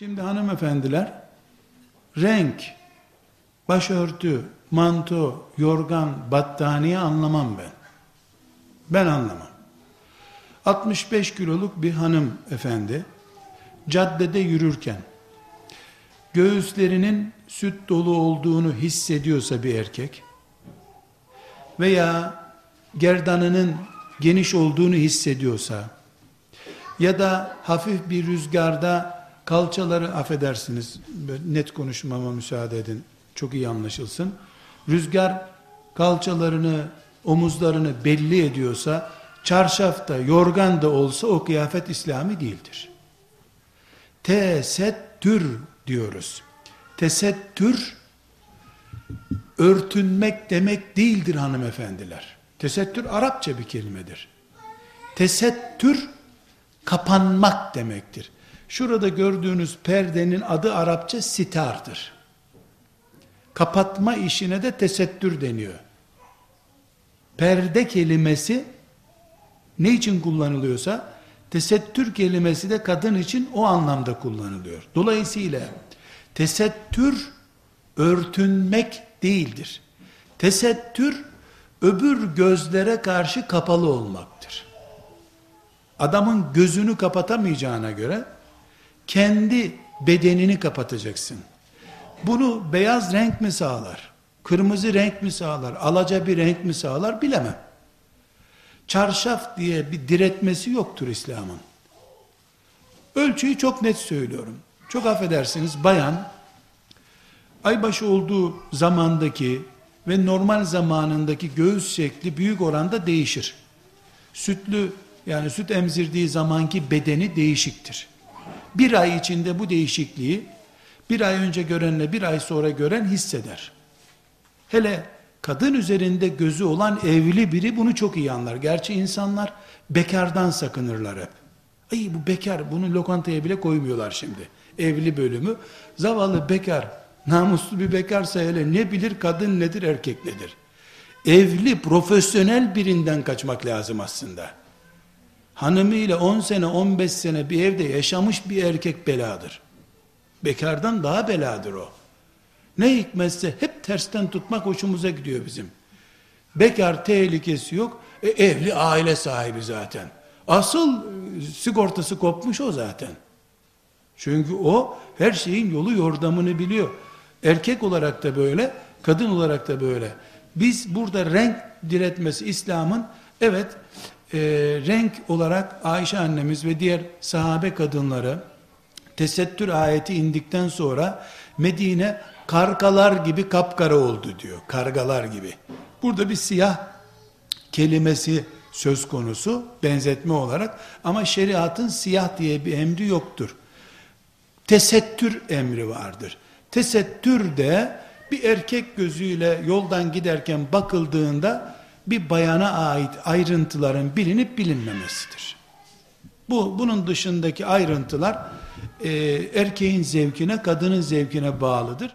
hanımefendiler renk, başörtü, manto, yorgan, battaniye anlamam ben. Ben anlamam. 65 kiloluk bir hanım efendi caddede yürürken göğüslerinin süt dolu olduğunu hissediyorsa bir erkek veya gerdanının geniş olduğunu hissediyorsa ya da hafif bir rüzgarda kalçaları affedersiniz net konuşmama müsaade edin çok iyi anlaşılsın. Rüzgar kalçalarını omuzlarını belli ediyorsa çarşafta yorgan da olsa o kıyafet İslami değildir. Tesettür diyoruz. Tesettür örtünmek demek değildir hanımefendiler. Tesettür Arapça bir kelimedir. Tesettür kapanmak demektir. Şurada gördüğünüz perdenin adı Arapça sitardır. Kapatma işine de tesettür deniyor. Perde kelimesi ne için kullanılıyorsa tesettür kelimesi de kadın için o anlamda kullanılıyor. Dolayısıyla tesettür örtünmek değildir. Tesettür öbür gözlere karşı kapalı olmaktır adamın gözünü kapatamayacağına göre kendi bedenini kapatacaksın. Bunu beyaz renk mi sağlar? Kırmızı renk mi sağlar? Alaca bir renk mi sağlar? Bilemem. Çarşaf diye bir diretmesi yoktur İslam'ın. Ölçüyü çok net söylüyorum. Çok affedersiniz bayan aybaşı olduğu zamandaki ve normal zamanındaki göğüs şekli büyük oranda değişir. Sütlü yani süt emzirdiği zamanki bedeni değişiktir. Bir ay içinde bu değişikliği bir ay önce görenle bir ay sonra gören hisseder. Hele kadın üzerinde gözü olan evli biri bunu çok iyi anlar. Gerçi insanlar bekardan sakınırlar hep. Ay bu bekar bunu lokantaya bile koymuyorlar şimdi. Evli bölümü. Zavallı bekar, namuslu bir bekarsa hele ne bilir kadın nedir erkek nedir. Evli profesyonel birinden kaçmak lazım aslında hanımıyla 10 sene 15 sene bir evde yaşamış bir erkek beladır. Bekardan daha beladır o. Ne hikmetse hep tersten tutmak hoşumuza gidiyor bizim. Bekar tehlikesi yok. E, evli aile sahibi zaten. Asıl e, sigortası kopmuş o zaten. Çünkü o her şeyin yolu yordamını biliyor. Erkek olarak da böyle, kadın olarak da böyle. Biz burada renk diretmesi İslam'ın evet e, renk olarak Ayşe annemiz ve diğer sahabe kadınları tesettür ayeti indikten sonra Medine kargalar gibi kapkara oldu diyor. Kargalar gibi. Burada bir siyah kelimesi söz konusu benzetme olarak ama şeriatın siyah diye bir emri yoktur. Tesettür emri vardır. Tesettür de bir erkek gözüyle yoldan giderken bakıldığında bir bayana ait ayrıntıların bilinip bilinmemesidir. Bu bunun dışındaki ayrıntılar e, erkeğin zevkine, kadının zevkine bağlıdır.